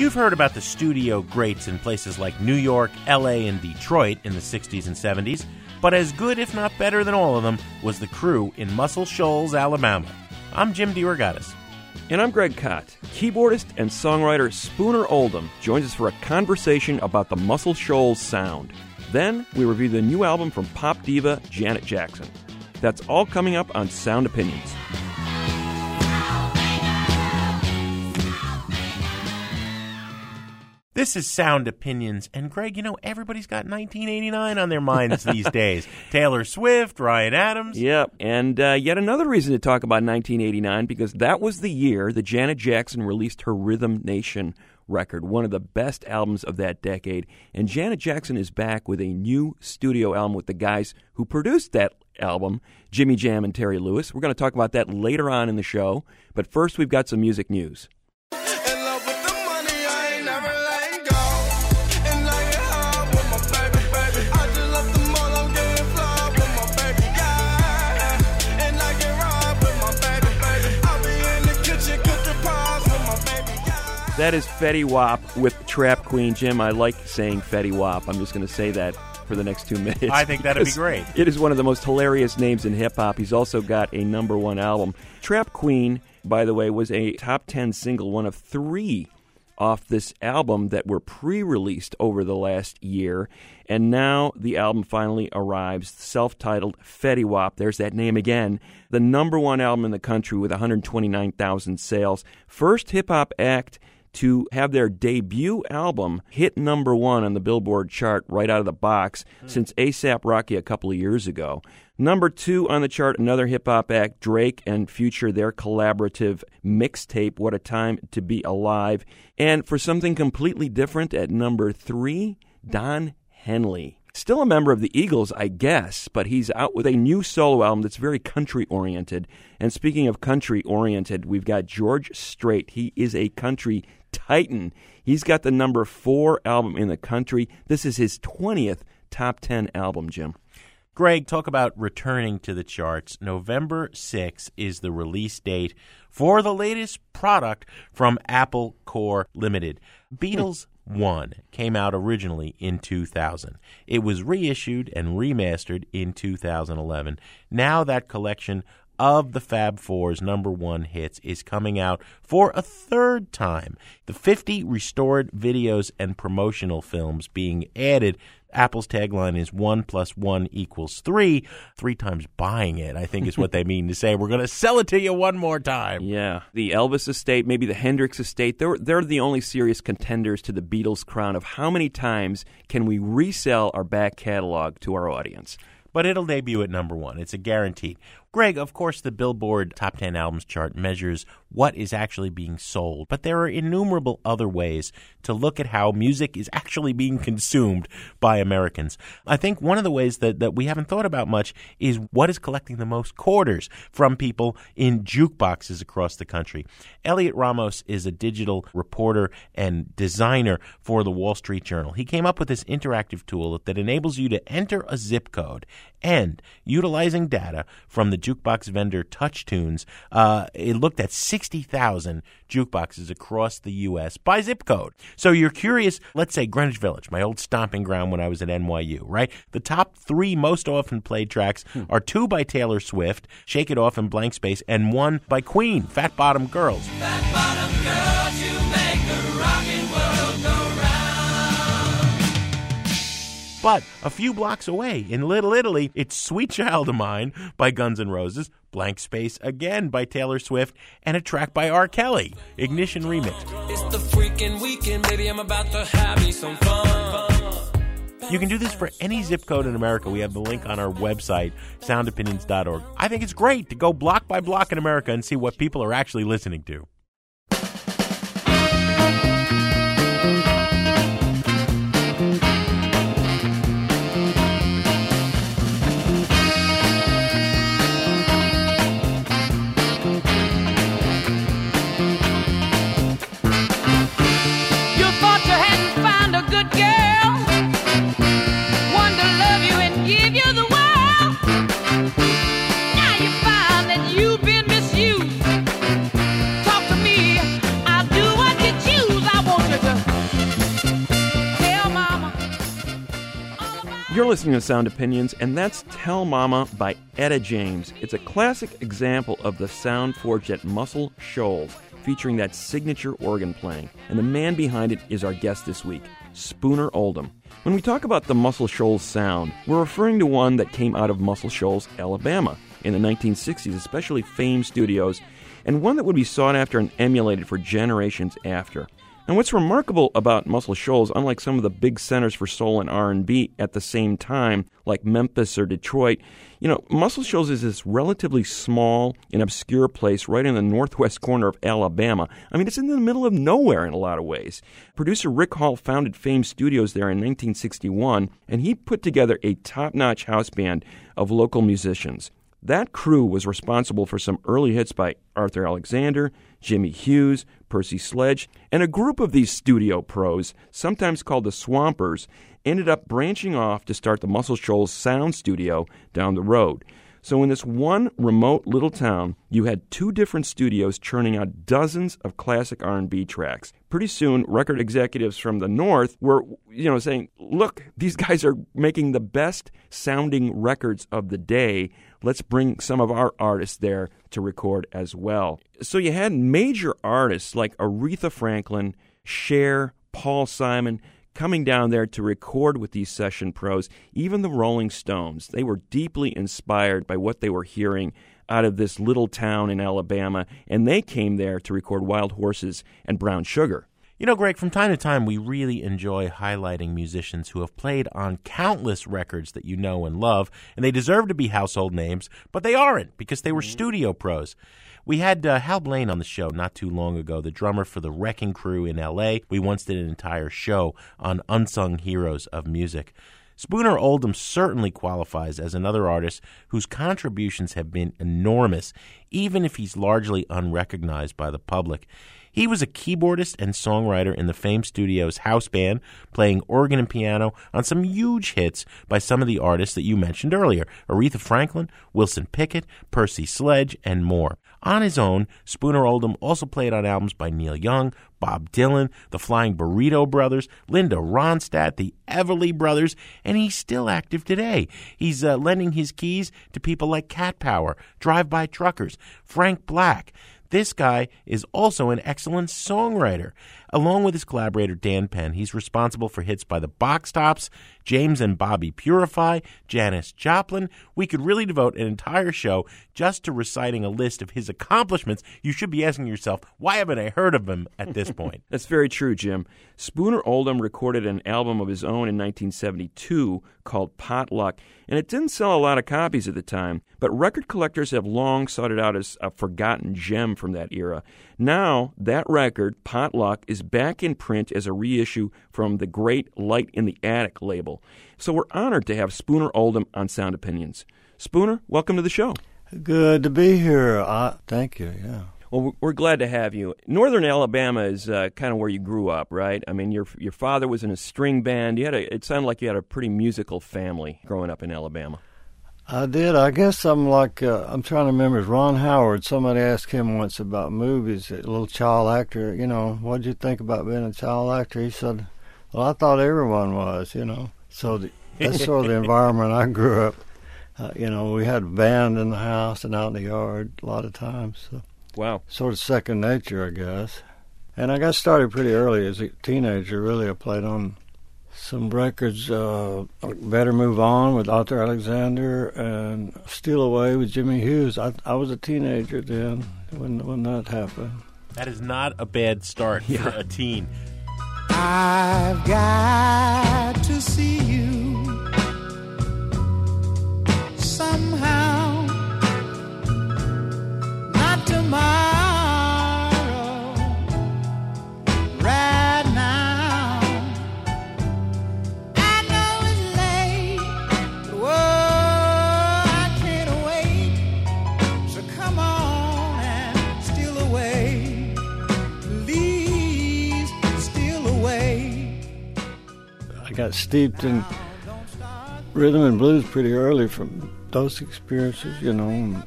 You've heard about the studio greats in places like New York, LA, and Detroit in the 60s and 70s, but as good, if not better than all of them, was the crew in Muscle Shoals, Alabama. I'm Jim DeRogatis. And I'm Greg Kot. Keyboardist and songwriter Spooner Oldham joins us for a conversation about the Muscle Shoals sound. Then we review the new album from pop diva Janet Jackson. That's all coming up on Sound Opinions. This is Sound Opinions. And Greg, you know, everybody's got 1989 on their minds these days. Taylor Swift, Ryan Adams. Yep, and uh, yet another reason to talk about 1989 because that was the year that Janet Jackson released her Rhythm Nation record, one of the best albums of that decade. And Janet Jackson is back with a new studio album with the guys who produced that album, Jimmy Jam and Terry Lewis. We're going to talk about that later on in the show, but first we've got some music news. That is Fetty Wap with Trap Queen. Jim, I like saying Fetty Wap. I'm just going to say that for the next two minutes. I think that'd be great. It is one of the most hilarious names in hip hop. He's also got a number one album. Trap Queen, by the way, was a top 10 single, one of three off this album that were pre released over the last year. And now the album finally arrives, self titled Fetty Wap. There's that name again. The number one album in the country with 129,000 sales. First hip hop act to have their debut album hit number one on the Billboard chart right out of the box since ASAP Rocky a couple of years ago. Number two on the chart, another hip hop act, Drake and Future, their collaborative mixtape, What a Time to Be Alive. And for something completely different, at number three, Don Henley. Still a member of the Eagles, I guess, but he's out with a new solo album that's very country oriented. And speaking of country oriented, we've got George Strait. He is a country titan. He's got the number four album in the country. This is his 20th top 10 album, Jim. Greg, talk about returning to the charts. November 6th is the release date for the latest product from Apple Corps Limited. Beatles 1 came out originally in 2000. It was reissued and remastered in 2011. Now that collection of the Fab Four's number one hits is coming out for a third time. The 50 restored videos and promotional films being added. Apple's tagline is one plus one equals three. Three times buying it, I think is what they mean to say. We're going to sell it to you one more time. Yeah, the Elvis estate, maybe the Hendrix estate, they're, they're the only serious contenders to the Beatles crown of how many times can we resell our back catalog to our audience. but it'll debut at number one. It's a guaranteed. Greg, of course, the Billboard Top 10 Albums chart measures what is actually being sold, but there are innumerable other ways to look at how music is actually being consumed by Americans. I think one of the ways that, that we haven't thought about much is what is collecting the most quarters from people in jukeboxes across the country. Elliot Ramos is a digital reporter and designer for the Wall Street Journal. He came up with this interactive tool that enables you to enter a zip code and utilizing data from the jukebox vendor TouchTunes, uh, it looked at 60,000 jukeboxes across the U.S. by zip code. So you're curious, let's say Greenwich Village, my old stomping ground when I was at NYU, right? The top three most often played tracks are two by Taylor Swift, Shake It Off and Blank Space, and one by Queen, Fat Bottom Girls. But a few blocks away in Little Italy, it's Sweet Child of Mine by Guns N' Roses, Blank Space again by Taylor Swift, and a track by R. Kelly, Ignition Remix. It's the freaking weekend, baby. I'm about to have me some fun. You can do this for any zip code in America. We have the link on our website, soundopinions.org. I think it's great to go block by block in America and see what people are actually listening to. You're listening to Sound Opinions, and that's Tell Mama by Etta James. It's a classic example of the sound forged at Muscle Shoals, featuring that signature organ playing. And the man behind it is our guest this week, Spooner Oldham. When we talk about the Muscle Shoals sound, we're referring to one that came out of Muscle Shoals, Alabama, in the 1960s, especially Fame Studios, and one that would be sought after and emulated for generations after. And what's remarkable about Muscle Shoals, unlike some of the big centers for soul and R&B at the same time, like Memphis or Detroit, you know, Muscle Shoals is this relatively small and obscure place right in the northwest corner of Alabama. I mean, it's in the middle of nowhere in a lot of ways. Producer Rick Hall founded Fame Studios there in 1961, and he put together a top-notch house band of local musicians. That crew was responsible for some early hits by Arthur Alexander, Jimmy Hughes, Percy Sledge, and a group of these studio pros, sometimes called the Swampers, ended up branching off to start the Muscle Shoals Sound Studio down the road. So in this one remote little town, you had two different studios churning out dozens of classic R&B tracks. Pretty soon, record executives from the north were, you know, saying, "Look, these guys are making the best sounding records of the day. Let's bring some of our artists there to record as well." So you had major artists like Aretha Franklin, Cher, Paul Simon, coming down there to record with these session pros, even the Rolling Stones. They were deeply inspired by what they were hearing out of this little town in Alabama, and they came there to record Wild Horses and Brown Sugar. You know, Greg, from time to time, we really enjoy highlighting musicians who have played on countless records that you know and love, and they deserve to be household names, but they aren't because they were studio pros. We had uh, Hal Blaine on the show not too long ago, the drummer for the Wrecking Crew in LA. We once did an entire show on unsung heroes of music. Spooner Oldham certainly qualifies as another artist whose contributions have been enormous, even if he's largely unrecognized by the public. He was a keyboardist and songwriter in the Fame Studios house band, playing organ and piano on some huge hits by some of the artists that you mentioned earlier Aretha Franklin, Wilson Pickett, Percy Sledge, and more. On his own, Spooner Oldham also played on albums by Neil Young, Bob Dylan, the Flying Burrito Brothers, Linda Ronstadt, the Everly Brothers, and he's still active today. He's uh, lending his keys to people like Cat Power, Drive By Truckers, Frank Black. This guy is also an excellent songwriter. Along with his collaborator Dan Penn, he's responsible for hits by the Box Tops, James and Bobby Purify, Janis Joplin. We could really devote an entire show just to reciting a list of his accomplishments. You should be asking yourself, why haven't I heard of him at this point? That's very true, Jim. Spooner Oldham recorded an album of his own in 1972 called Potluck, and it didn't sell a lot of copies at the time, but record collectors have long sought it out as a forgotten gem from that era. Now, that record, Potluck, is back in print as a reissue from the great Light in the Attic label. So we're honored to have Spooner Oldham on Sound Opinions. Spooner, welcome to the show. Good to be here. Uh, thank you. Yeah. Well, we're- we're glad to have you. Northern Alabama is uh, kind of where you grew up, right? I mean, your your father was in a string band. You had a. It sounded like you had a pretty musical family growing up in Alabama. I did. I guess I'm like uh, I'm trying to remember. Ron Howard. Somebody asked him once about movies. A little child actor. You know, what'd you think about being a child actor? He said, "Well, I thought everyone was." You know, so the, that's sort of the environment I grew up. Uh, you know, we had a band in the house and out in the yard a lot of times. So Wow. sort of second nature, I guess. And I got started pretty early as a teenager. Really, I played on some records. Uh, Better Move On with Arthur Alexander and Steal Away with Jimmy Hughes. I, I was a teenager then when when that happened. that is not a bad start for a teen. I've got to see you somehow. Not tomorrow, got steeped in rhythm and blues pretty early from those experiences, you know. And,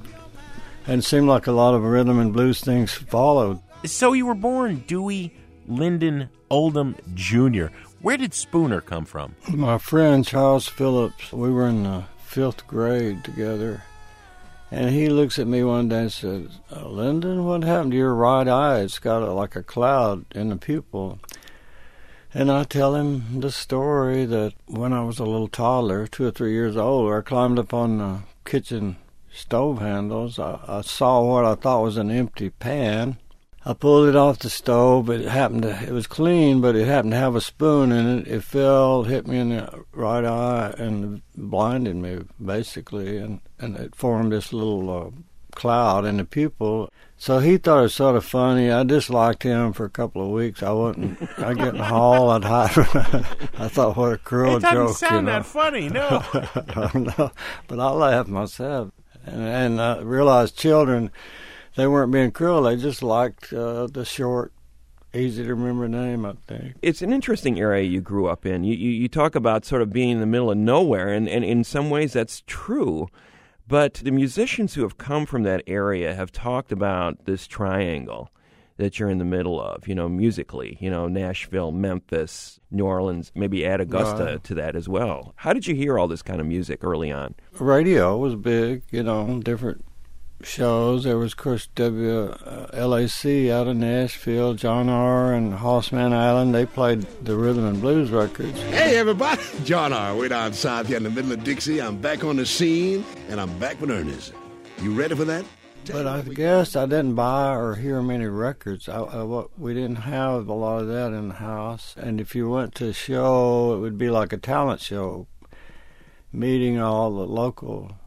and it seemed like a lot of rhythm and blues things followed. So you were born Dewey Lyndon Oldham Jr. Where did Spooner come from? My friend Charles Phillips, we were in the fifth grade together, and he looks at me one day and says, uh, Lyndon, what happened to your right eye? It's got a, like a cloud in the pupil. And I tell him the story that when I was a little toddler, two or three years old, I climbed up on the kitchen stove handles. I, I saw what I thought was an empty pan. I pulled it off the stove. It happened to, it was clean, but it happened to have a spoon in it. It fell, hit me in the right eye, and blinded me, basically. And, and it formed this little uh, cloud in the pupil. So he thought it was sort of funny. I disliked him for a couple of weeks. I wouldn't. I'd get in the hall. I'd hide. I thought, what a cruel joke! it doesn't joke. sound you know? that funny, no. no, but I laughed myself, and, and I realized children, they weren't being cruel. They just liked uh, the short, easy to remember name. I think. It's an interesting area you grew up in. You, you, you talk about sort of being in the middle of nowhere, and, and in some ways that's true. But the musicians who have come from that area have talked about this triangle that you're in the middle of, you know, musically, you know, Nashville, Memphis, New Orleans, maybe add Augusta Right. to that as well. How did you hear all this kind of music early on? Radio was big, you know, different shows. There was, of course, WLAC out of Nashville, John R. and Hossman Allen. They played the rhythm and blues records. Hey everybody, John R. Way down south here in the middle of Dixie. I'm back on the scene, and I'm back with Ernest. You ready for that? But I guess I didn't buy or hear many records. I, I, what we didn't have a lot of that in the house. And if you went to a show, it would be like a talent show, meeting all the local,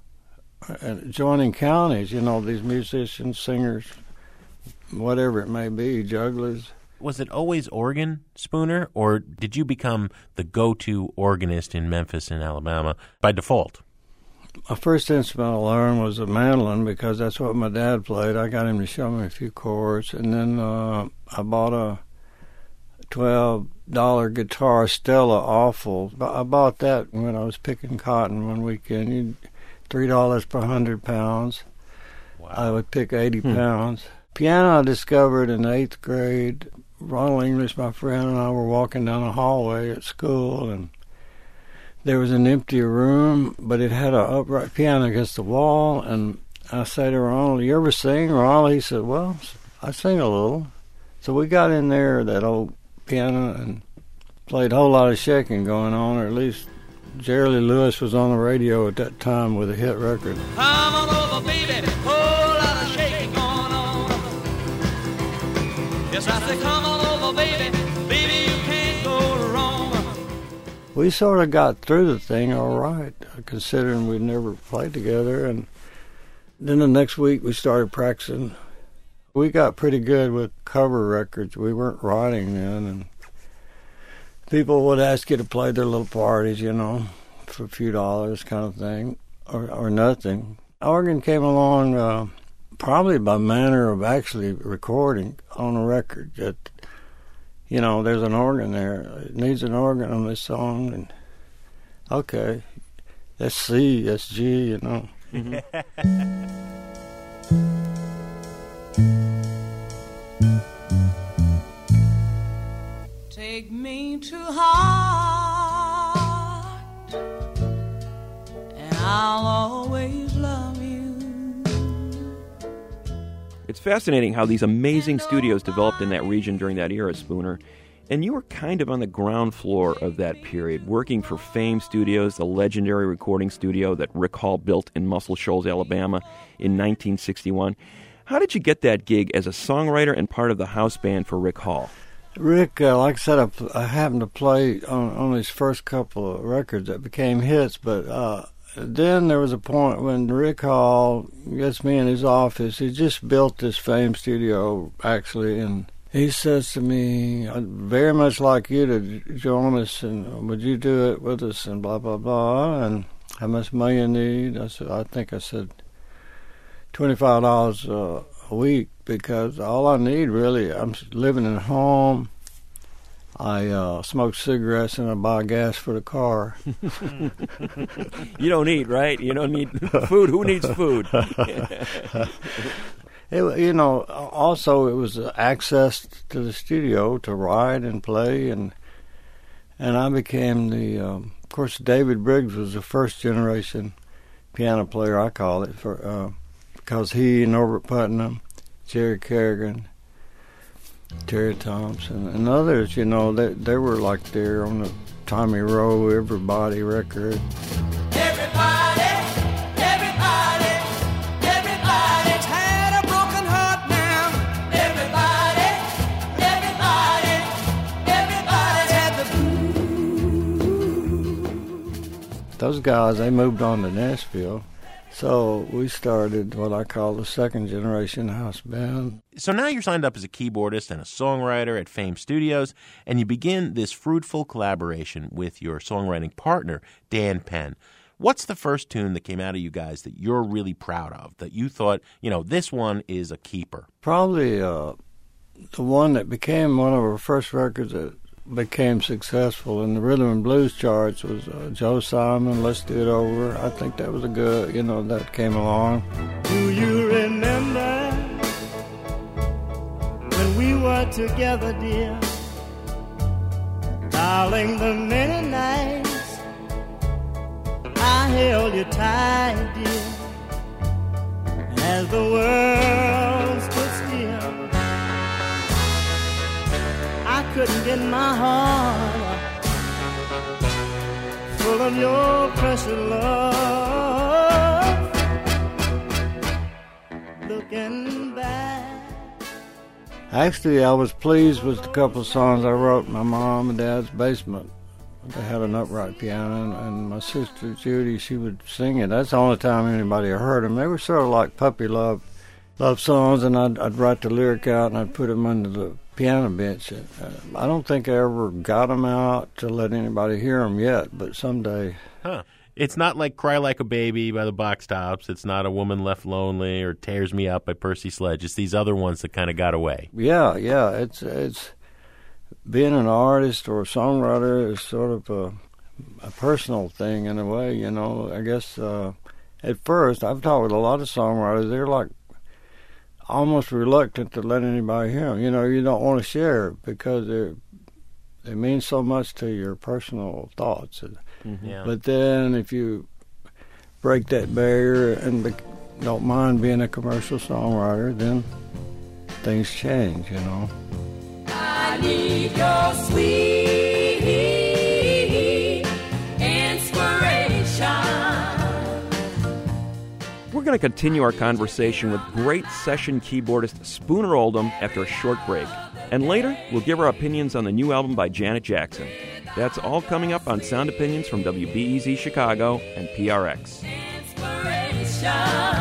and joining counties. You know, these musicians, singers, whatever it may be, jugglers. Was it always organ, Spooner, or did you become the go-to organist in Memphis and Alabama by default? My first instrument I learned was a mandolin because that's what my dad played. I got him to show me a few chords, and then uh, I bought a twelve dollar guitar Stella Awful. I bought that when I was picking cotton one weekend. You three dollars per hundred pounds. I would pick eighty hmm. pounds. Piano I discovered in eighth grade. Ronald English, my friend, and I were walking down a hallway at school, and there was an empty room, but it had an upright piano against the wall. And I said to Ronald, "You ever sing?" Ronald, he said, "Well, I sing a little." So we got in there that old piano and played a whole lot of shaking going on, or at least Jerry Lee Lewis was on the radio at that time with a hit record. Come on over, baby. Whole lot of shaking going on. Yes, I say, come on over, baby. Baby, you can't go wrong. we sort of got through the thing all right, uh, considering we'd never played together. And then the next week we started practicing. We got pretty good with cover records. We weren't writing then, and people would ask you to play their little parties, you know, for a few dollars, kind of thing, or or nothing. Organ came along uh, probably by manner of actually recording on a record that you know, there's an organ there. It needs an organ on this song, and okay, that's C, that's G, you know. Take me to heart, and I'll always love you. It's fascinating how these amazing oh studios developed in that region during that era, Spooner. And you were kind of on the ground floor of that period, working for Fame Studios, the legendary recording studio that Rick Hall built in Muscle Shoals, Alabama in 1961. How did you get that gig as a songwriter and part of the house band for Rick Hall? Rick, uh, like I said, I, I happened to play on, on his first couple of records that became hits, but uh, then there was a point when Rick Hall gets me in his office. He just built this Fame studio, actually, and he says to me, I'd very much like you to join us, and would you do it with us, and blah, blah, blah, and how much money you need? I said, I think I said $25 uh, week because all I need really, I'm living at home. I uh, smoke cigarettes and I buy gas for the car. You don't eat, right? You don't need food. Who needs food? It, you know, also it was uh, access to the studio to write and play, and and I became the. Um, of course, David Briggs was the first generation piano player. I call it for uh, because he, and Norbert Putnam, Jerry Carrigan, Terry Thompson, and others. You know, they they were like there on the Tommy Roe Everybody record. Everybody, everybody, everybody's had a broken heart now. Everybody, everybody, everybody's had the Those guys, they moved on to Nashville. So we started what I call the second generation house band. So now you're signed up as a keyboardist and a songwriter at Fame Studios, and you begin this fruitful collaboration with your songwriting partner, Dan Penn. What's the first tune that came out of you guys that you're really proud of, that you thought, you know, this one is a keeper? Probably uh, the one that became one of our first records that became successful in the rhythm and blues charts was uh, Joe Simon, Let's Do It Over. I think that was a good, you know, that came along. Do you remember when we were together, dear? Darling, the many nights I held you tight, dear, as the world couldn't get my heart full of your precious love. Looking back. Actually, I was pleased with the couple of songs I wrote in my mom and dad's basement. They had an upright piano, and, my sister Judy, she would sing it. That's the only time anybody heard them. They were sort of like puppy love, love songs, and I'd, I'd write the lyric out and I'd put them under the piano bench. Uh, I don't think I ever got them out to let anybody hear them yet, but someday. Huh. It's not like Cry Like a Baby by the Box Tops. It's not A Woman Left Lonely or Tears Me Up by Percy Sledge. It's these other ones that kind of got away. Yeah, yeah. It's it's being an artist or a songwriter is sort of a, a personal thing in a way. You know, I guess uh, at first I've talked with a lot of songwriters. They're like almost reluctant to let anybody hear them. You know, you don't want to share because it it means so much to your personal thoughts. Mm-hmm. Yeah. But then if you break that barrier and be, don't mind being a commercial songwriter, then things change. You know. I need your sweet going to continue our conversation with great session keyboardist Spooner Oldham after a short break. And later, we'll give our opinions on the new album by Janet Jackson. That's all coming up on Sound Opinions from WBEZ Chicago and PRX. Inspiration.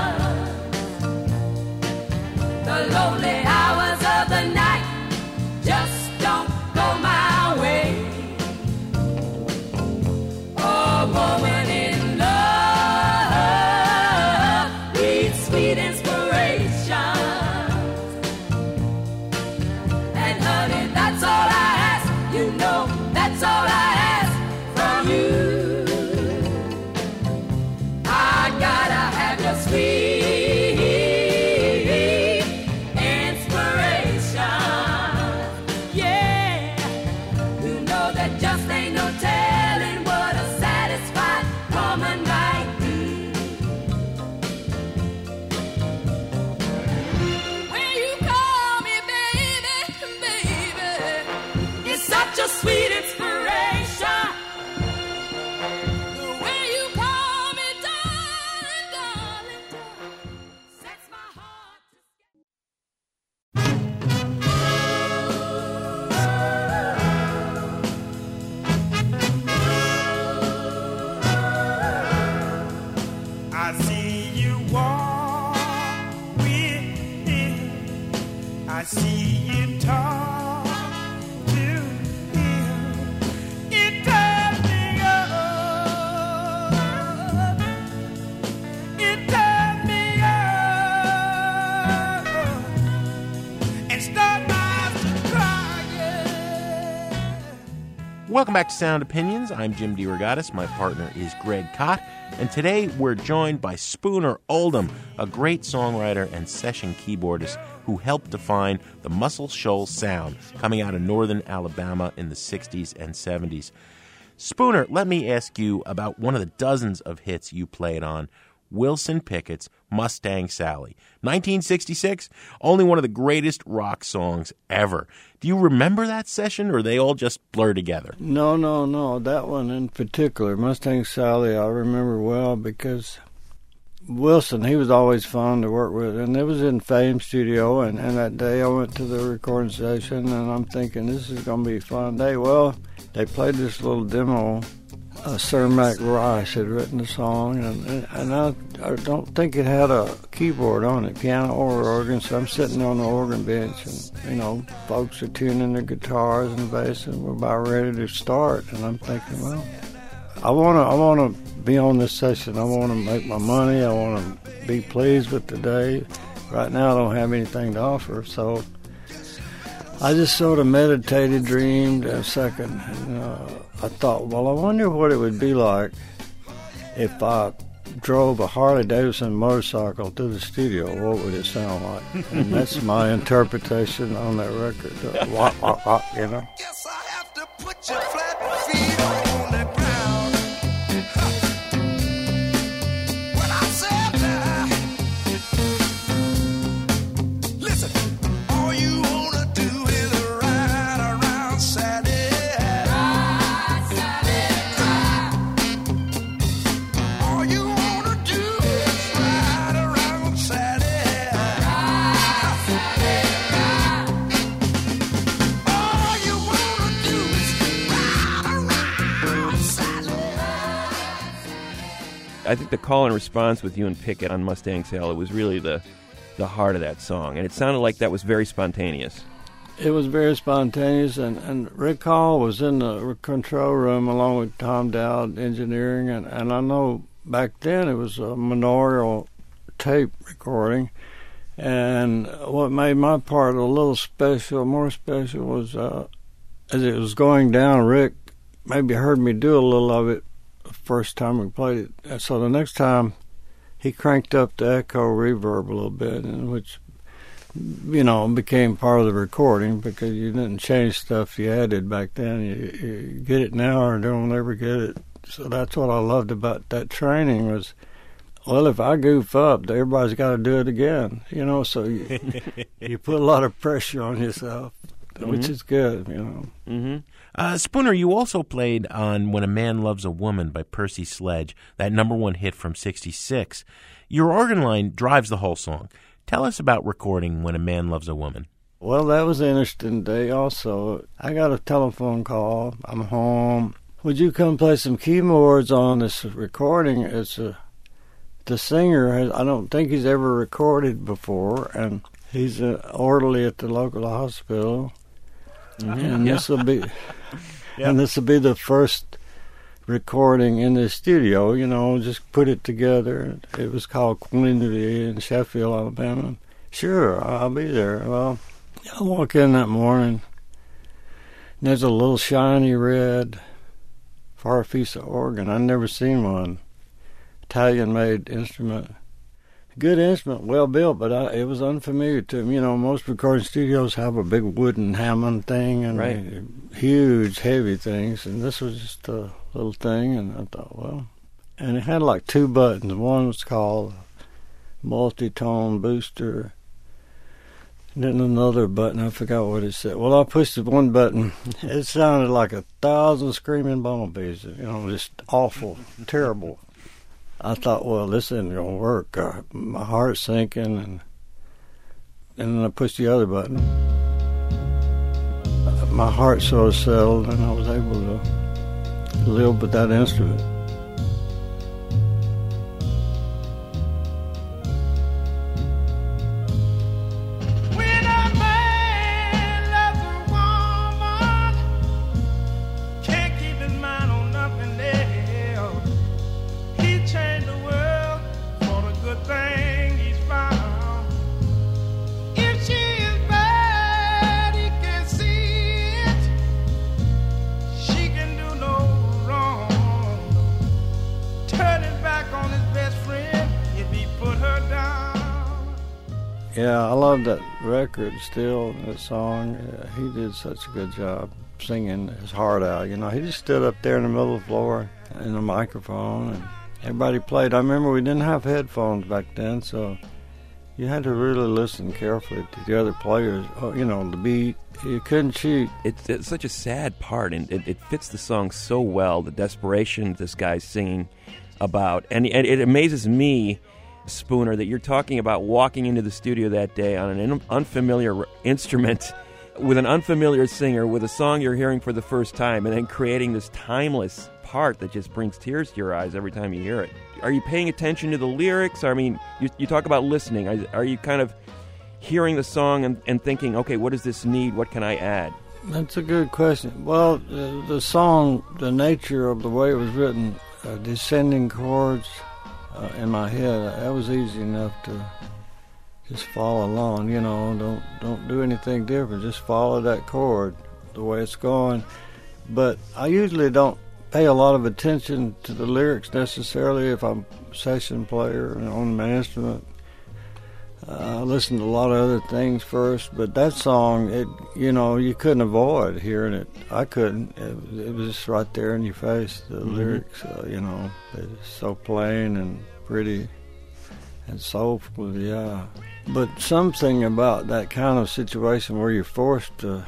Welcome back to Sound Opinions. I'm Jim DeRogatis. My partner is Greg Kot. And today we're joined by Spooner Oldham, a great songwriter and session keyboardist who helped define the Muscle Shoals sound coming out of northern Alabama in the 60s and 70s. Spooner, let me ask you about one of the dozens of hits you played on Wilson Pickett's Mustang Sally. 1966, only one of the greatest rock songs ever. Do you remember that session or they all just blur together? No, no, no. That one in particular, Mustang Sally, I remember well because Wilson, he was always fun to work with. And it was in Fame Studio. And, and that day I went to the recording session and I'm thinking, this is going to be a fun day. Well, they played this little demo. Uh, Sir Mac Rice had written the song, and and I, I don't think it had a keyboard on it, piano or organ. So I'm sitting on the organ bench, and you know, folks are tuning their guitars and bass, and we're about ready to start. And I'm thinking, well, I want to, I want to be on this session. I want to make my money. I want to be pleased with the day. Right now, I don't have anything to offer, so I just sort of meditated, dreamed a second. And, uh, I thought, well, I wonder what it would be like if I drove a Harley Davidson motorcycle to the studio. What would it sound like? and that's my interpretation on that record. Uh, wah, wah, wah, you know. Guess I have to put your flat feet on I think the call and response with you and Pickett on Mustang Sally was really the the heart of that song, and it sounded like that was very spontaneous. It was very spontaneous, and, and Rick Hall was in the control room along with Tom Dowd engineering, and, and I know back then it was a memorial tape recording, and what made my part a little special, more special, was uh, as it was going down, Rick maybe heard me do a little of it first time we played it, so the next time he cranked up the echo reverb a little bit, which you know, became part of the recording because you didn't change stuff you added back then. You, you get it now or don't ever get it. So that's what I loved about that training was, well, if I goof up, everybody's got to do it again. You know, so you, you put a lot of pressure on yourself, which is good. You know. Mm-hmm. Uh, Spooner, you also played on When a Man Loves a Woman by Percy Sledge, that number one hit from 66. Your organ line drives the whole song. Tell us about recording When a Man Loves a Woman. Well, that was an interesting day also. I got a telephone call. I'm home. Would you come play some keyboards on this recording? It's a the singer has I don't think he's ever recorded before and he's an orderly at the local hospital. Mm-hmm. And this will be and this will be the first recording in the studio, you know, just put it together. It was called Quinvy in Sheffield, Alabama. Sure, I'll be there. Well, I walk in that morning, and there's a little shiny red Farfisa organ. I'd never seen one. Italian made instrument. Good instrument, well built, but I, it was unfamiliar to me. You know, most recording studios have a big wooden Hammond thing and Right. huge, heavy things, and this was just a little thing. And I thought, well, and it had like two buttons. One was called multi-tone booster. And then another button, I forgot what it said. Well, I pushed the one button. It sounded like a thousand screaming bumblebees. You know, just awful, terrible. I thought, well, this isn't going to work. Uh, my heart's sinking, and and then I pushed the other button. My heart sort of settled, and I was able to live with that instrument. Yeah, I love that record still. That song, uh, he did such a good job singing his heart out. You know, he just stood up there in the middle of the floor in the microphone, and everybody played. I remember we didn't have headphones back then, so you had to really listen carefully to the other players. Oh, you know, the beat. You couldn't cheat. It's, it's such a sad part, and it, it fits the song so well. The desperation this guy's singing about, and, and it amazes me, Spooner, that you're talking about walking into the studio that day on an unfamiliar instrument with an unfamiliar singer with a song you're hearing for the first time, and then creating this timeless part that just brings tears to your eyes every time you hear it. Are you paying attention to the lyrics? I mean, you, you talk about listening. Are you kind of hearing the song and, and thinking, okay, what does this need? What can I add? That's a good question. Well, the, the song, the nature of the way it was written, uh, descending chords uh, in my head, that was easy enough to just follow along. You know, don't don't do anything different. Just follow that chord the way it's going. But I usually don't pay a lot of attention to the lyrics necessarily if I'm a session player on my instrument. Uh, I listened to a lot of other things first, but that song, it you know, you couldn't avoid hearing it. I couldn't. It, it was just right there in your face. The mm-hmm. lyrics, uh, you know, they're so plain and pretty and soulful. Yeah, but something about that kind of situation where you're forced to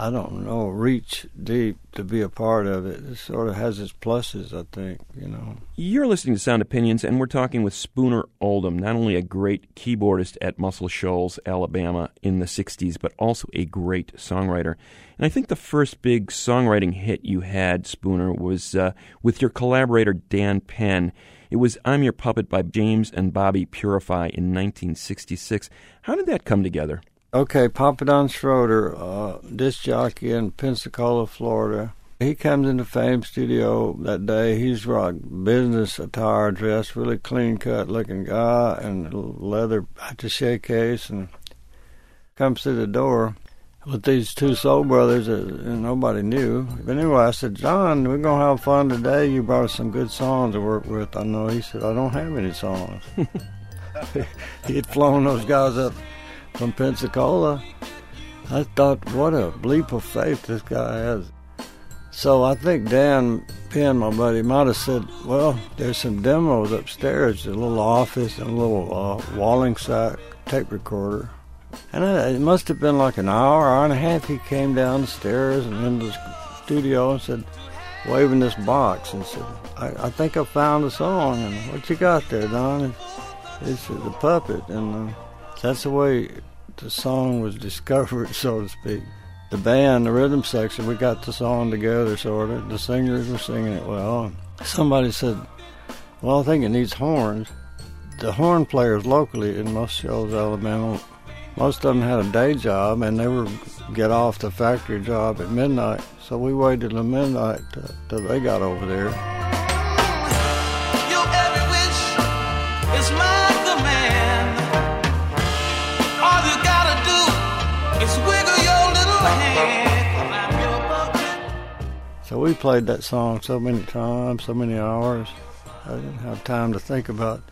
I don't know, reach deep to be a part of it. It sort of has its pluses, I think, you know. You're listening to Sound Opinions, and we're talking with Spooner Oldham, not only a great keyboardist at Muscle Shoals, Alabama in the 60s, but also a great songwriter. And I think the first big songwriting hit you had, Spooner, was uh, with your collaborator Dan Penn. It was I'm Your Puppet by James and Bobby Purify in 1966. How did that come together? Okay, Papa Don Schroeder, uh, disc jockey in Pensacola, Florida. He comes into Fame Studio that day. He's rock business attire, dressed, really clean cut looking guy, and leather attache case, and comes through the door with these two soul brothers that nobody knew. But anyway, I said, John, we're gonna have fun today. You brought us some good songs to work with. I know. He said, I don't have any songs. he had flown those guys up from Pensacola. I thought, what a leap of faith this guy has. So I think Dan Penn, my buddy, might have said, well, there's some demos upstairs, a little office and a little uh, Wollensak tape recorder. And it must have been like an hour, hour and a half. He came down the stairs and into the studio and said, waving this box and said, I, I think I found a song. And what you got there, Don? It's the puppet. And uh, that's the way the song was discovered, so to speak. The band, the rhythm section, we got the song together, sort of. The singers were singing it well. Somebody said, Well, I think it needs horns. The horn players locally in Muscle Shoals, Alabama, most of them had a day job and they would get off the factory job at midnight. So we waited until midnight uh, till they got over there. We played that song so many times, so many hours. I didn't have time to think about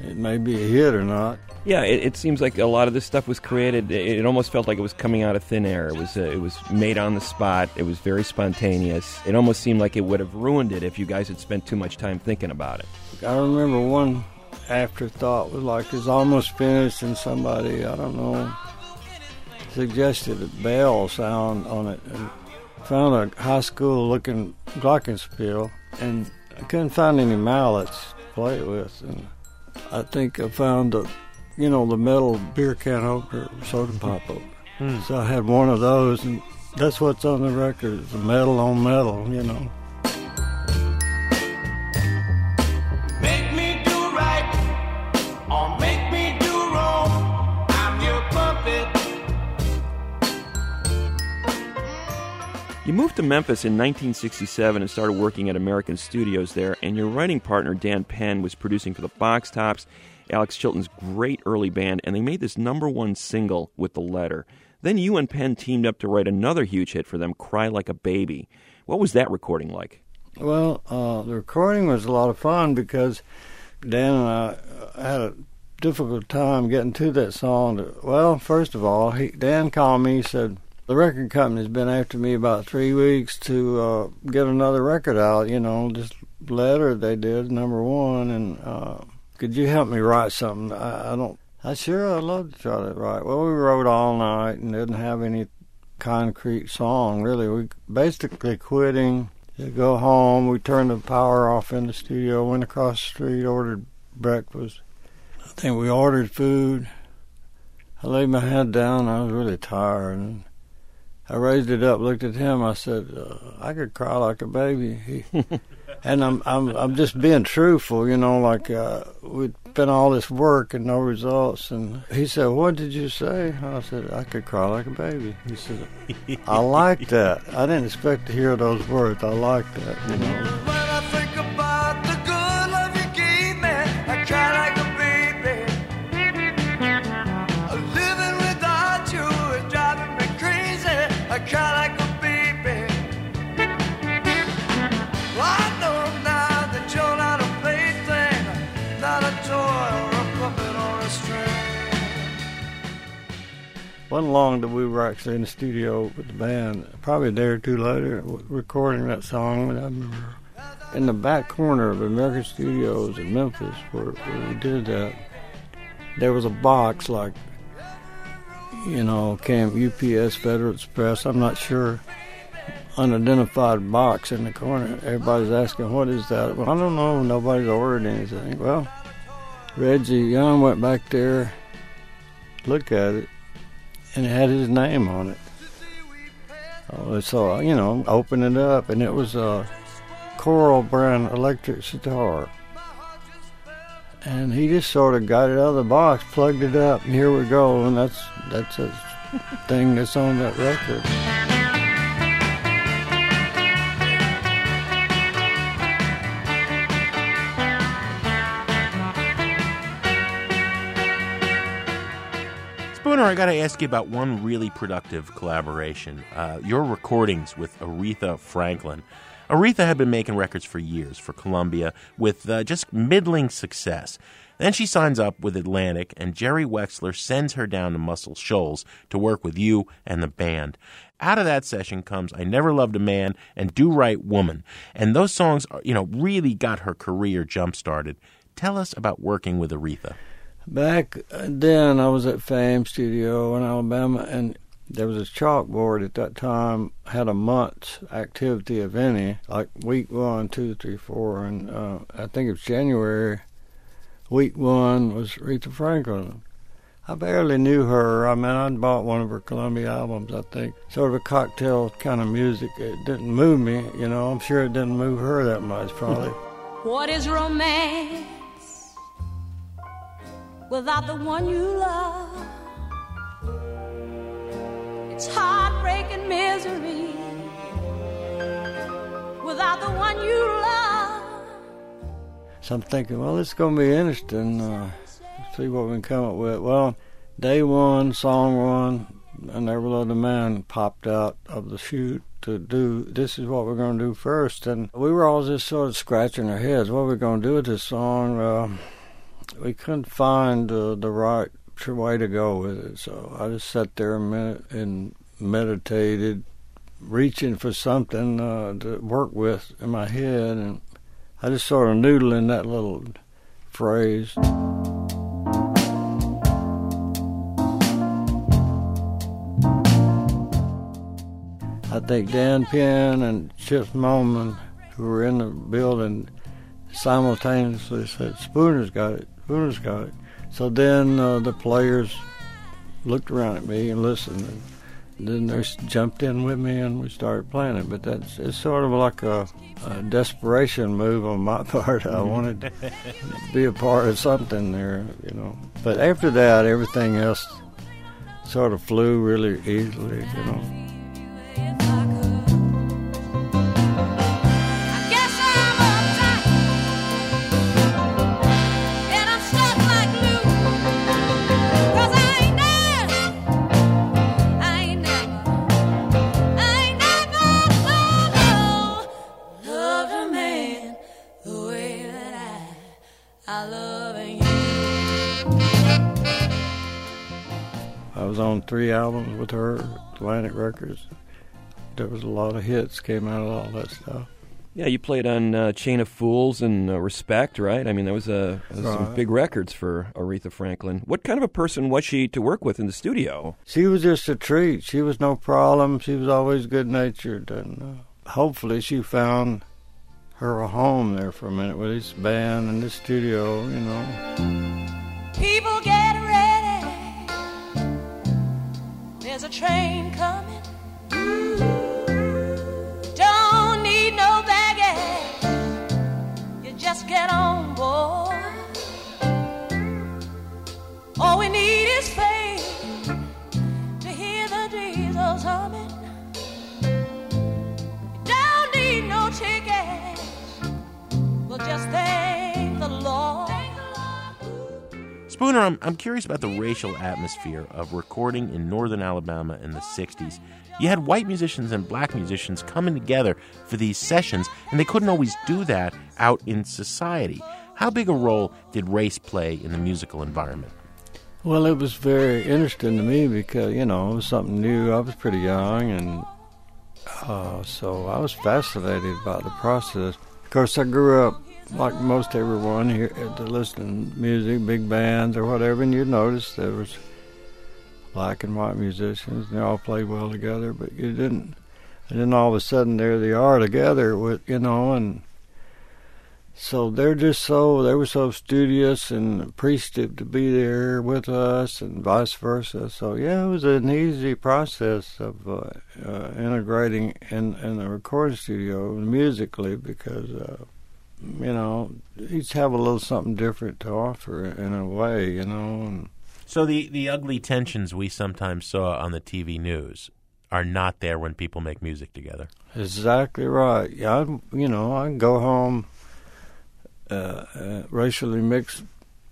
it may be a hit or not. Yeah, it, it, seems like a lot of this stuff was created. It, it, almost felt like it was coming out of thin air. It was uh, it was made on the spot. It was very spontaneous. It almost seemed like it would have ruined it if you guys had spent too much time thinking about it. I remember one afterthought was like it's almost finished, and somebody I don't know suggested a bell sound on it. And found a high school looking glockenspiel and I couldn't find any mallets to play it with. And I think I found a, you know, the metal beer can opener, soda pop opener. Mm. So I had one of those, and that's what's on the record. It's metal on metal, you know. You moved to Memphis in 1967 and started working at American Studios there, and your writing partner, Dan Penn, was producing for the Box Tops, Alex Chilton's great early band, and they made this number one single with The Letter. Then you and Penn teamed up to write another huge hit for them, Cry Like a Baby. What was that recording like? Well, uh, the recording was a lot of fun because Dan and I had a difficult time getting to that song. Well, first of all, he, Dan called me. Said the record company's been after me about three weeks to uh, get another record out. You know, this letter they did number one, and uh, could you help me write something? I, I don't. I sure I'd love to try to write. Well, we wrote all night and didn't have any concrete song really. We basically quitting to go home. We turned the power off in the studio. Went across the street, ordered breakfast. I think we ordered food. I laid my head down. I was really tired. And I raised it up, looked at him. I said, uh, "I could cry like a baby." He, and I'm I'm I'm just being truthful, you know. Like uh, we'd been all this work and no results. And he said, "What did you say?" I said, "I could cry like a baby." He said, "I like that. I didn't expect to hear those words. I like that." You know. Long that we were actually in the studio with the band. Probably a day or two later, recording that song. And I remember in the back corner of American Studios in Memphis, where, where we did that, there was a box like, you know, came UPS, Federal Express. I'm not sure. Unidentified box in the corner. Everybody's asking, "What is that?" Well, I don't know. Nobody's ordered anything. Well, Reggie Young went back there, looked at it, and it had his name on it. Oh, so uh, you know, opened it up, and it was a Coral brand electric guitar. And he just sort of got it out of the box, plugged it up, and here we go. And that's that's a thing that's on that record. I got to ask you about one really productive collaboration. Uh, your recordings with Aretha Franklin. Aretha had been making records for years for Columbia with uh, just middling success. Then she signs up with Atlantic, and Jerry Wexler sends her down to Muscle Shoals to work with you and the band. Out of that session comes I Never Loved a Man and Do Right Woman. And those songs, are, you know, really got her career jump started. Tell us about working with Aretha. Back then, I was at Fame Studio in Alabama, and there was a chalkboard at that time had a month's activity of any, like week one, two, three, four, and uh, I think it was January. Week one was Aretha Franklin. I barely knew her. I mean, I'd bought one of her Columbia albums, I think. Sort of a cocktail kind of music. It didn't move me, you know. I'm sure it didn't move her that much, probably. What is romance without the one you love? It's heartbreaking misery without the one you love. So I'm thinking, well, it's going to be interesting. Uh, see what we can come up with. Well, day one, song one, I Never Loved a Man popped out of the chute to do, this is what we're going to do first. And we were all just sort of scratching our heads. What are we going to do with this song? Uh, we couldn't find uh, the right way to go with it. So I just sat there a minute and meditated, reaching for something uh, to work with in my head. And I just sort of noodling that little phrase. I think Dan Penn and Chip Moman, who were in the building, simultaneously said, Spooner's got it, Spooner's got it. So then uh, the players looked around at me and listened. And then they jumped in with me and we started playing it. But that's it's sort of like a, a desperation move on my part. I wanted to be a part of something there, you know. But after that, everything else sort of flew really easily, you know. Three albums with her, Atlantic Records. There was a lot of hits came out of all that stuff. Yeah, you played on uh, Chain of Fools and uh, Respect, right? I mean, that was, uh, that was some big records for Aretha Franklin. What kind of a person was she to work with in the studio? She was just a treat. She was no problem. She was always good natured, and uh, hopefully she found her a home there for a minute with this band and this studio. You know. People get There's a train coming. Don't need no baggage. You just get on board. All we need is faith to hear the diesels humming. Don't need no tickets. We'll just thank the Lord. Spooner, I'm, I'm curious about the racial atmosphere of recording in northern Alabama in the 60s. You had white musicians and black musicians coming together for these sessions, and they couldn't always do that out in society. How big a role did race play in the musical environment? Well, it was very interesting to me because you know it was something new. I was pretty young, and uh, so I was fascinated by the process. Of course, I grew up like most everyone here to listen to music, big bands or whatever, and you notice there was black and white musicians. and They all played well together, but you didn't. And then all of a sudden, there they are together with you know, and so they're just so they were so studious and appreciative to be there with us, and vice versa. So yeah, it was an easy process of uh, uh, integrating in in the recording studio musically because uh, you know each have a little something different to offer in a way, you know. And So the, the ugly tensions we sometimes saw on the TV news are not there when people make music together. Exactly right. Yeah, I, you know, I can go home, uh, uh, racially mixed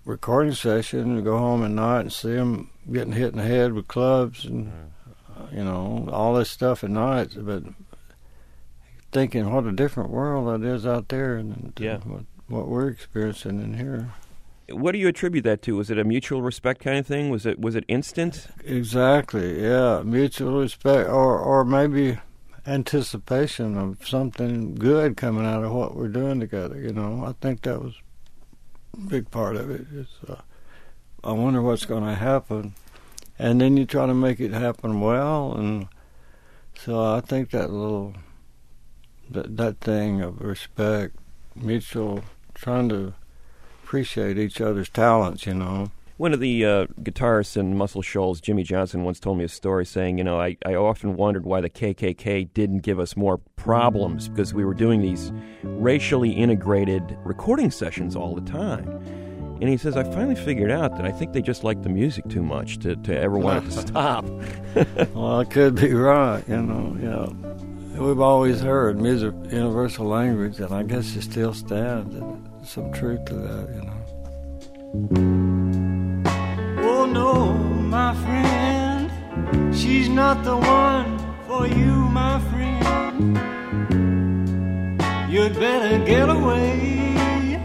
recording session, and go home at night and see them getting hit in the head with clubs and, uh, you know, all this stuff at night. But thinking what a different world that is out there and Yeah. what, what we're experiencing in here. What do you attribute that to? Was it a mutual respect kind of thing? Was it was it instant? Exactly. Yeah, mutual respect, or or maybe anticipation of something good coming out of what we're doing together. You know, I think that was a big part of it. Uh, I wonder what's going to happen, and then you try to make it happen well, and so I think that little that that thing of respect, mutual, trying to appreciate each other's talents. You know. One of the uh, guitarists in Muscle Shoals, Jimmy Johnson, once told me a story saying, you know, I, I often wondered why the KKK didn't give us more problems because we were doing these racially integrated recording sessions all the time. And he says, I finally figured out that I think they just liked the music too much to, to ever want it to stop. Well, I could be right, you know, yeah. We've always heard music universal language, and I guess it still stands. And some truth to that, you know. Oh no, my friend, she's not the one for you, my friend. You'd better get away.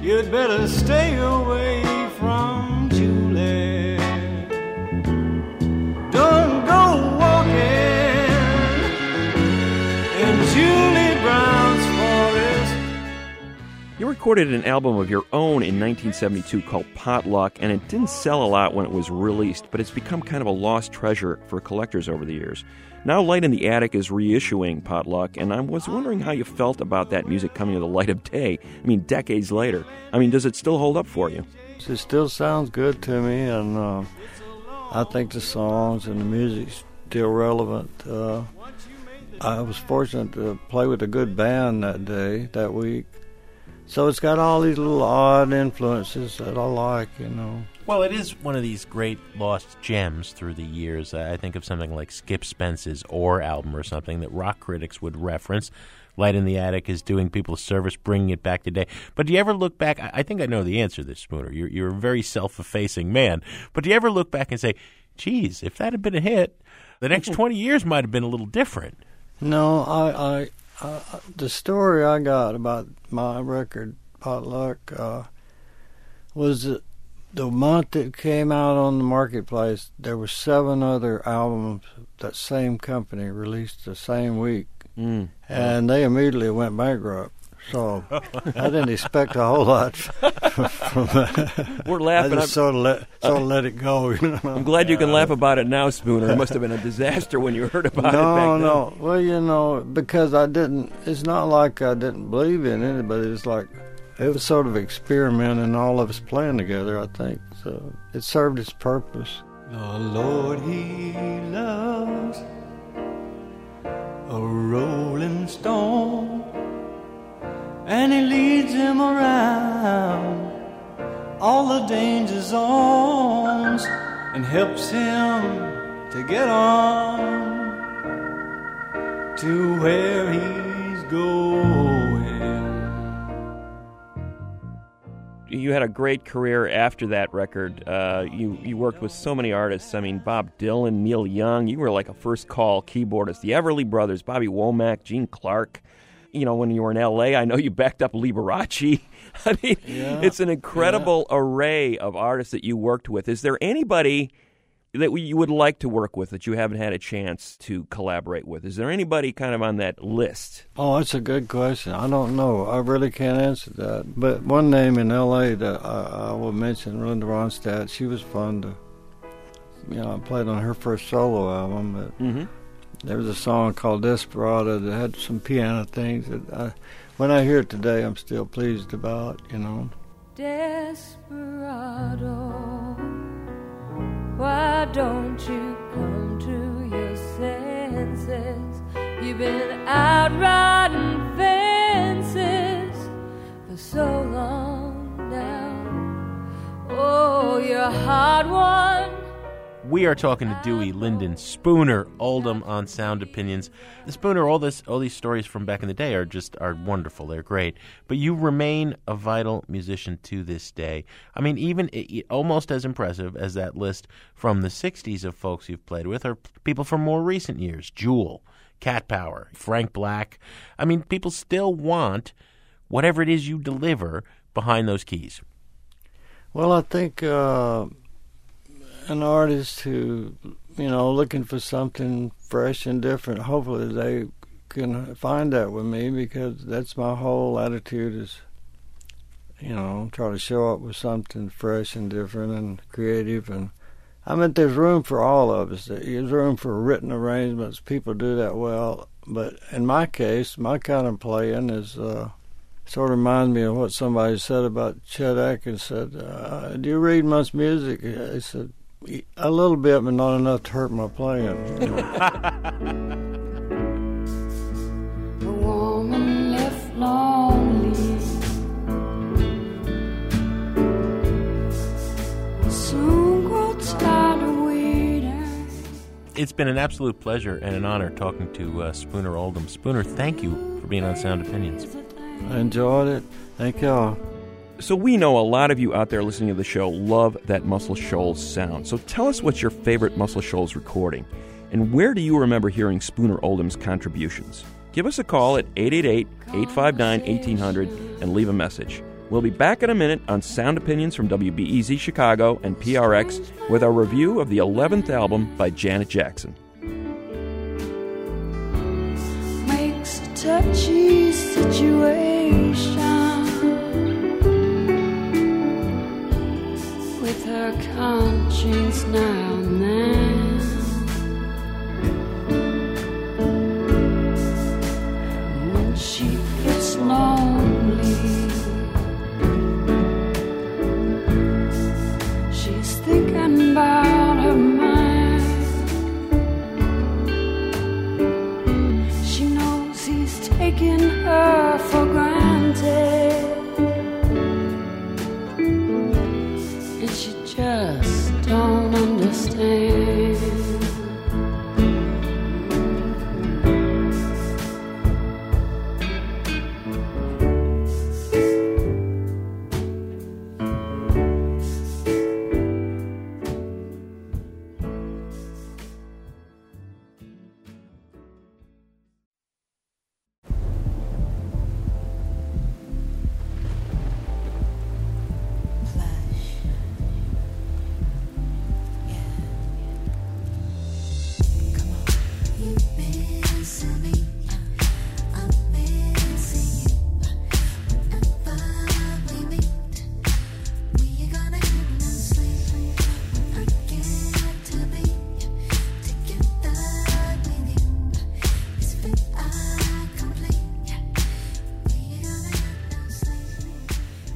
You'd better stay away recorded an album of your own in 1972 called Potluck, and it didn't sell a lot when it was released, but it's become kind of a lost treasure for collectors over the years. Now, Light in the Attic is reissuing Potluck, and I was wondering how you felt about that music coming to the light of day. I mean, decades later. I mean, does it still hold up for you? It still sounds good to me, and uh, I think the songs and the music's still relevant. Uh, I was fortunate to play with a good band that day, that week. So it's got all these little odd influences that I like, you know. Well, it is one of these great lost gems through the years. I think of something like Skip Spence's Oar album or something that rock critics would reference. Light in the Attic is doing people a service, bringing it back today. But do you ever look back? I, I think I know the answer to this, Spooner. You're, you're a very self effacing man. But do you ever look back and say, geez, if that had been a hit, the next 20 years might have been a little different? No, I, I, uh, the story I got about my record potluck uh, was that the month it came out on the marketplace, there were seven other albums that same company released the same week, Mm. and they immediately went bankrupt. So I didn't expect a whole lot from that. We're laughing. I laughing. just sort of let sort of let it go. You know? I'm glad you can laugh about it now, Spooner. It must have been a disaster when you heard about it. no, no. Well, you know, because I didn't. It's not like I didn't believe in it, but it's like it was sort of experimenting, all of us playing together. I think so. It served its purpose. The Lord He loves a rolling stone, and He leads him around all the danger zones and helps him to get on to where he's going. you had a great career after that record. Uh, you you worked with so many artists. I mean, Bob Dylan, Neil Young. You were like a first call keyboardist. The Everly Brothers, Bobby Womack, Gene Clark. You know, when you were in L.A., I know you backed up Liberace. I mean, Yeah, it's an incredible array of artists that you worked with. Is there anybody that you would like to work with that you haven't had a chance to collaborate with? Is there anybody kind of on that list? Oh, that's a good question. I don't know. I really can't answer that. But one name in L.A. that I, I will mention, Linda Ronstadt. She was fun to. You know, I played on her first solo album, but Mm-hmm. There was a song called Desperado that had some piano things that I, when I hear it today, I'm still pleased about. You know. Desperado, why don't you come to your senses? You've been out riding fences for so long now. Oh, a hard one. We are talking to Dewey Lindon Spooner Oldham on Sound Opinions. The Spooner, all this, all these stories from back in the day are just are wonderful. They're great, but you remain a vital musician to this day. I mean, even i- i- almost as impressive as that list from the '60s of folks you've played with are people from more recent years: Jewel, Cat Power, Frank Black. I mean, people still want whatever it is you deliver behind those keys. Well, I think uh, an artist who, you know, looking for something fresh and different, hopefully they can find that with me because that's my whole attitude is, you know, try to show up with something fresh and different and creative. And I mean, there's room for all of us. There's room for written arrangements. People do that well. But in my case, my kind of playing is. Uh, sort of reminds me of what somebody said about Chet Atkins. Said, uh, "Do you read much music?" He said, "A little bit, but not enough to hurt my playing." A woman left lonely soon grow tired of waiting. It's been an absolute pleasure and an honor talking to uh, Spooner Oldham. Spooner, thank you for being on Sound Opinions. I enjoyed it. Thank y'all. So we know a lot of you out there listening to the show love that Muscle Shoals sound. So tell us what's your favorite Muscle Shoals recording, and where do you remember hearing Spooner Oldham's contributions? Give us a call at 888-859-1800 and leave a message. We'll be back in a minute on Sound Opinions from WBEZ Chicago and PRX with our review of the 11th album by Janet Jackson. makes a touchy situation her conscience now and then. When she gets lonely, she's thinking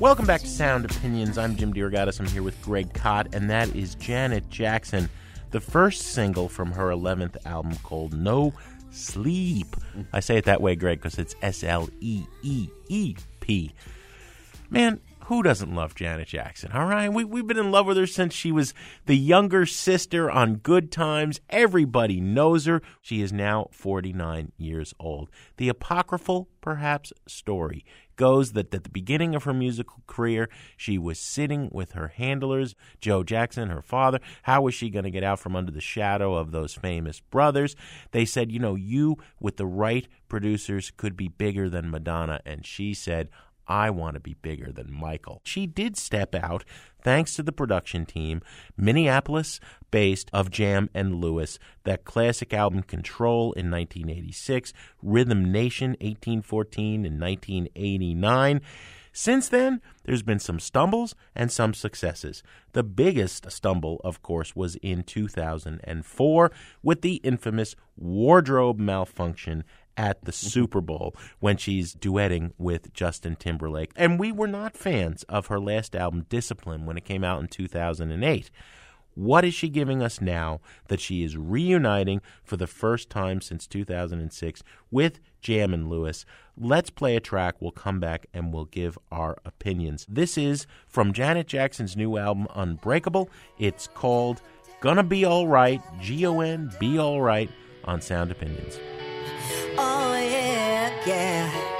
Welcome back to Sound Opinions. I'm Jim DeRogatis. I'm here with Greg Kot, and that is Janet Jackson, the first single from her 11th album called No Sleep. I say it that way, Greg, because it's S L E E E P. Man, who doesn't love Janet Jackson? All right, we, we've been in love with her since she was the younger sister on Good Times. Everybody knows her. She is now 49 years old. The apocryphal, perhaps, story goes that at the beginning of her musical career, she was sitting with her handlers, Joe Jackson, her father. How was she going to get out from under the shadow of those famous brothers? They said, you know, you with the right producers could be bigger than Madonna. And she said, I want to be bigger than Michael. She did step out thanks to the production team, Minneapolis based of Jam and Lewis, that classic album Control in 1986, Rhythm Nation 1814 in 1989. Since then, there's been some stumbles and some successes. The biggest stumble, of course, was in 2004 with the infamous wardrobe malfunction at the Super Bowl when she's duetting with Justin Timberlake. And we were not fans of her last album, Discipline, when it came out in 2008. What is she giving us now that she is reuniting for the first time since 2006 with Jam and Lewis? Let's play a track. We'll come back and we'll give our opinions. This is from Janet Jackson's new album, Unbreakable. It's called Gonna Be Alright, G O N Be Alright, on Sound Opinions. Yeah,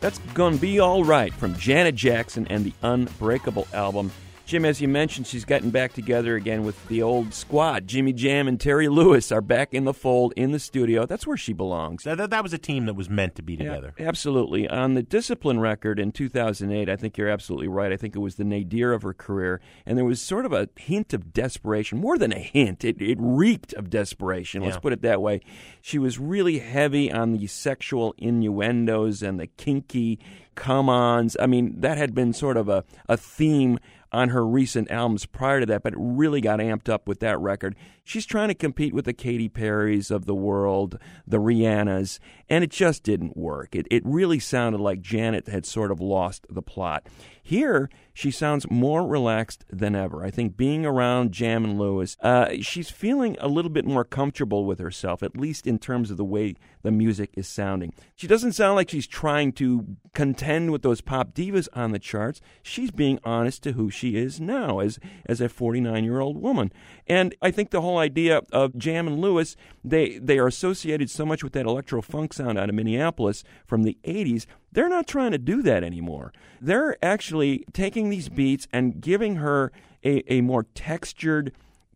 That's Gonna Be All Right from Janet Jackson and the Unbreakable album. Jim, as you mentioned, she's gotten back together again with the old squad. Jimmy Jam and Terry Lewis are back in the fold in the studio. That's where she belongs. That, that, that was a team that was meant to be together. Yeah, absolutely. On the Discipline record in 2008, I think you're absolutely right. I think it was the nadir of her career, and there was sort of a hint of desperation. More than a hint, it, it reeked of desperation. Let's Yeah. put it that way. She was really heavy on the sexual innuendos and the kinky come-ons. I mean, that had been sort of a, a theme on her recent albums prior to that, but really got amped up with that record. She's trying to compete with the Katy Perrys of the world, the Rihannas, and it just didn't work. It, it really sounded like Janet had sort of lost the plot. Here, she sounds more relaxed than ever. I think being around Jam and Lewis, uh, she's feeling a little bit more comfortable with herself, at least in terms of the way the music is sounding. She doesn't sound like she's trying to contend with those pop divas on the charts. She's being honest to who she is now as as a 49 year old woman. And I think the whole idea of Jam and Lewis, they they are associated so much with that electro funk sound out of Minneapolis from the 80s. They're not trying to do that anymore. They're actually taking these beats and giving her a, a more textured,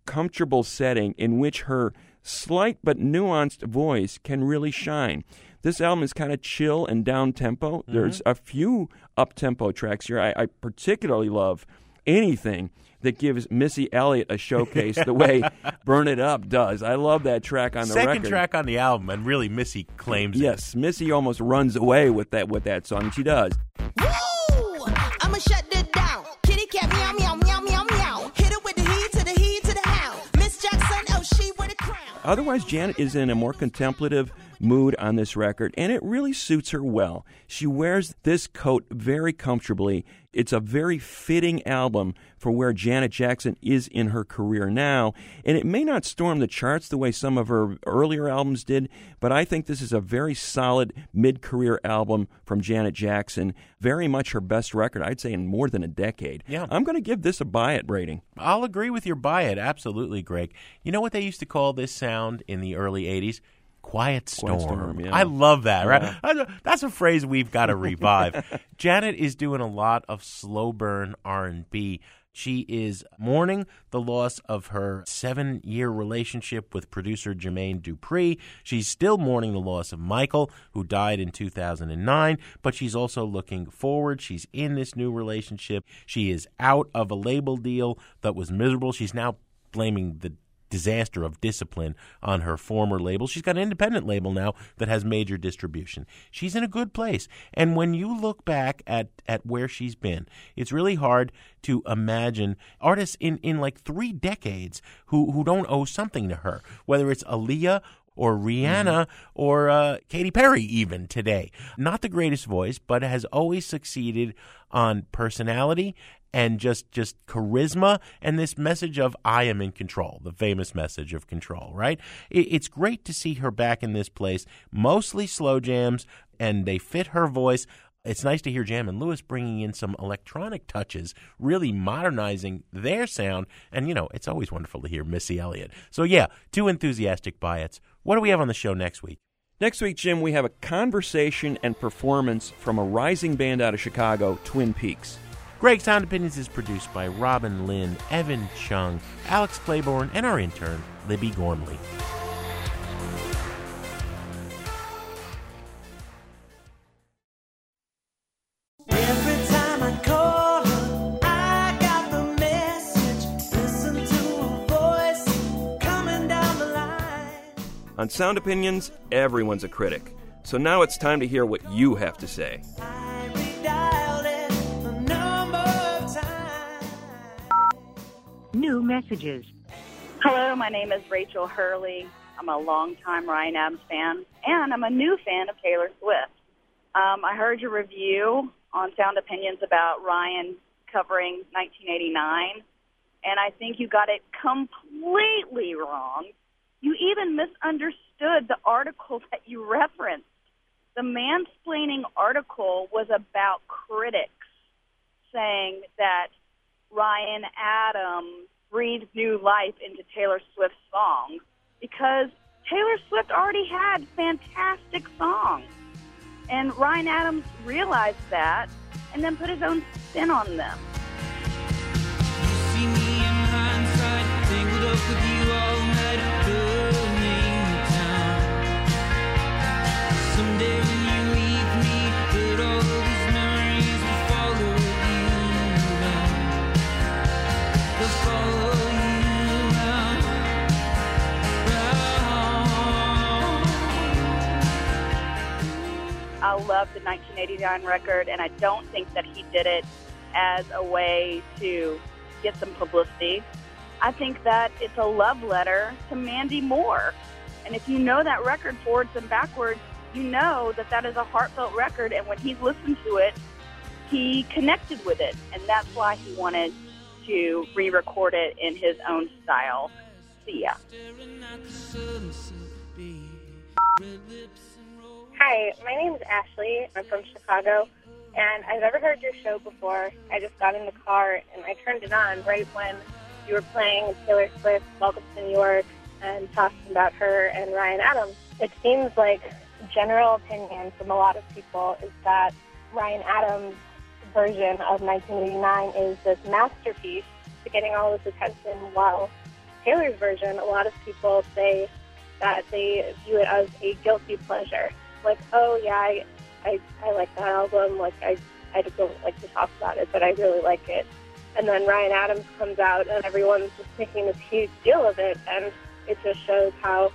comfortable setting in which her slight but nuanced voice can really shine. This album is kind of chill and down tempo. Mm-hmm. There's a few up tempo tracks here. I, I particularly love anything that gives Missy Elliott a showcase the way Burn It Up does. I love that track on the Second record. track on the album, and really Missy claims it. Yes, Missy almost runs away with that with that song. She does. Woo! I'ma shut it down. Kitty cat meow meow meow meow meow. Hit it with the heat to the heat to the hound. Miss Jackson, oh she with a crown. Otherwise, Janet is in a more contemplative mood on this record, and it really suits her well. She wears this coat very comfortably. It's a very fitting album for where Janet Jackson is in her career now, and it may not storm the charts the way some of her earlier albums did, but I think this is a very solid mid career album from Janet Jackson. Very much her best record, I'd say, in more than a decade. Yeah. I'm going to give this a buy it rating. I'll agree with your buy it. Absolutely, Greg. You know what they used to call this sound in the early 80s? Quiet storm. Quiet storm, yeah. I love that, right? That's a phrase we've got to revive. Janet is doing a lot of slow burn R&B. She is mourning the loss of her seven year relationship with producer Jermaine Dupri. She's still mourning the loss of Michael, who died in 2009, but she's also looking forward. She's in this new relationship. She is out of a label deal that was miserable. She's now blaming the disaster of discipline on her former label. She's got an independent label now that has major distribution. She's in a good place. And when you look back at, at where she's been, it's really hard to imagine artists in, in like three decades who, who don't owe something to her, whether it's Aaliyah or Rihanna or uh, Katy Perry, even today. Not the greatest voice, but has always succeeded on personality and just just charisma and this message of I am in control, the famous message of control, right? It, it's great to see her back in this place, mostly slow jams, and they fit her voice. It's nice to hear Jam and Lewis bringing in some electronic touches, really modernizing their sound. And, you know, it's always wonderful to hear Missy Elliott. So, yeah, two enthusiastic buy-its. What do we have on the show next week? Next week, Jim, we have a conversation and performance from a rising band out of Chicago, Twin Peaks. Greg Sound Opinions is produced by Robin Linn, Evan Chung, Alex Claiborne, and our intern, Libby Gormley. Every time I call her, I got the message. Listen to a voice coming down the line. On Sound Opinions, everyone's a critic. So now it's time to hear what you have to say. New messages. Hello, my name is Rachel Hurley. I'm a longtime Ryan Adams fan, and I'm a new fan of Taylor Swift. Um, I heard your review on Sound Opinions about Ryan covering 1989, and I think you got it completely wrong. You even misunderstood the article that you referenced. The mansplaining article was about critics saying that Ryan Adams breathed new life into Taylor Swift's songs because Taylor Swift already had fantastic songs. And Ryan Adams realized that and then put his own spin on them. See The 1989 record, and I don't think that he did it as a way to get some publicity. I think that it's a love letter to Mandy Moore. And if you know that record forwards and backwards, you know that that is a heartfelt record. And when he's listened to it, he connected with it. And that's why he wanted to re record it in his own style. See ya. Hi, my name is Ashley. I'm from Chicago, and I've never heard your show before. I just got in the car and I turned it on right when you were playing Taylor Swift, Welcome to New York, and talking about her and Ryan Adams. It seems like general opinion from a lot of people is that Ryan Adams' version of 1989 is this masterpiece to getting all this attention, while Taylor's version, a lot of people say that they view it as a guilty pleasure. Like, oh yeah, I, I, I like that album. Like I, I just don't like to talk about it, but I really like it. And then Ryan Adams comes out, and everyone's just making this huge deal of it, and it just shows how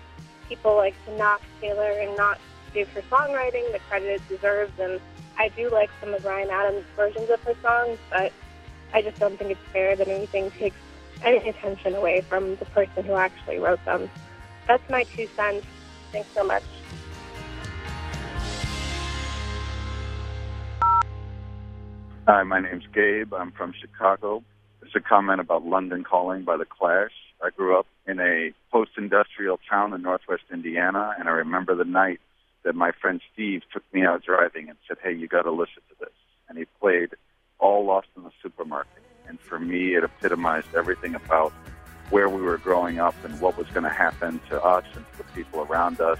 people like to knock Taylor and not give her songwriting the credit it deserves. And I do like some of Ryan Adams' versions of her songs, but I just don't think it's fair that anything takes any attention away from the person who actually wrote them. That's my two cents. Thanks so much. Hi, my name's Gabe. I'm from Chicago. It's a comment about London Calling by The Clash. I grew up in a post-industrial town in northwest Indiana, and I remember the night that my friend Steve took me out driving and said, hey, you got to listen to this. And he played All Lost in the Supermarket. And for me, it epitomized everything about where we were growing up and what was going to happen to us and to the people around us.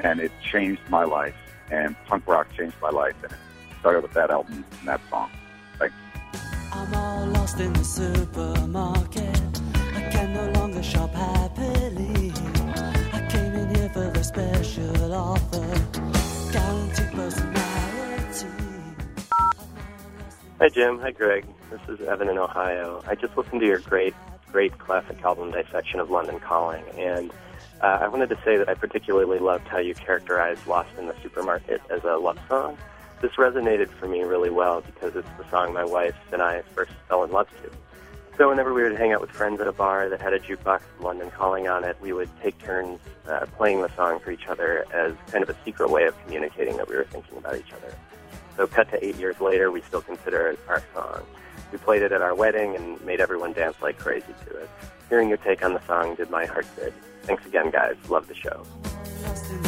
And it changed my life, and punk rock changed my life. And it started with that album and that song. Thanks. I'm all lost in the supermarket. I can no longer shop happily. I came in here for the special offer. Guaranteed personality. Hi, Jim. Hi, Greg. This is Evan in Ohio. I just listened to your great, great classic album dissection of London Calling, and uh, I wanted to say that I particularly loved how you characterized Lost in the Supermarket as a love song. This resonated for me really well because it's the song my wife and I first fell in love to. So whenever we would hang out with friends at a bar that had a jukebox of London Calling on it, we would take turns uh, playing the song for each other as kind of a secret way of communicating that we were thinking about each other. So cut to eight years later, we still consider it our song. We played it at our wedding and made everyone dance like crazy to it. Hearing your take on the song did my heart good. Thanks again, guys. Love the show.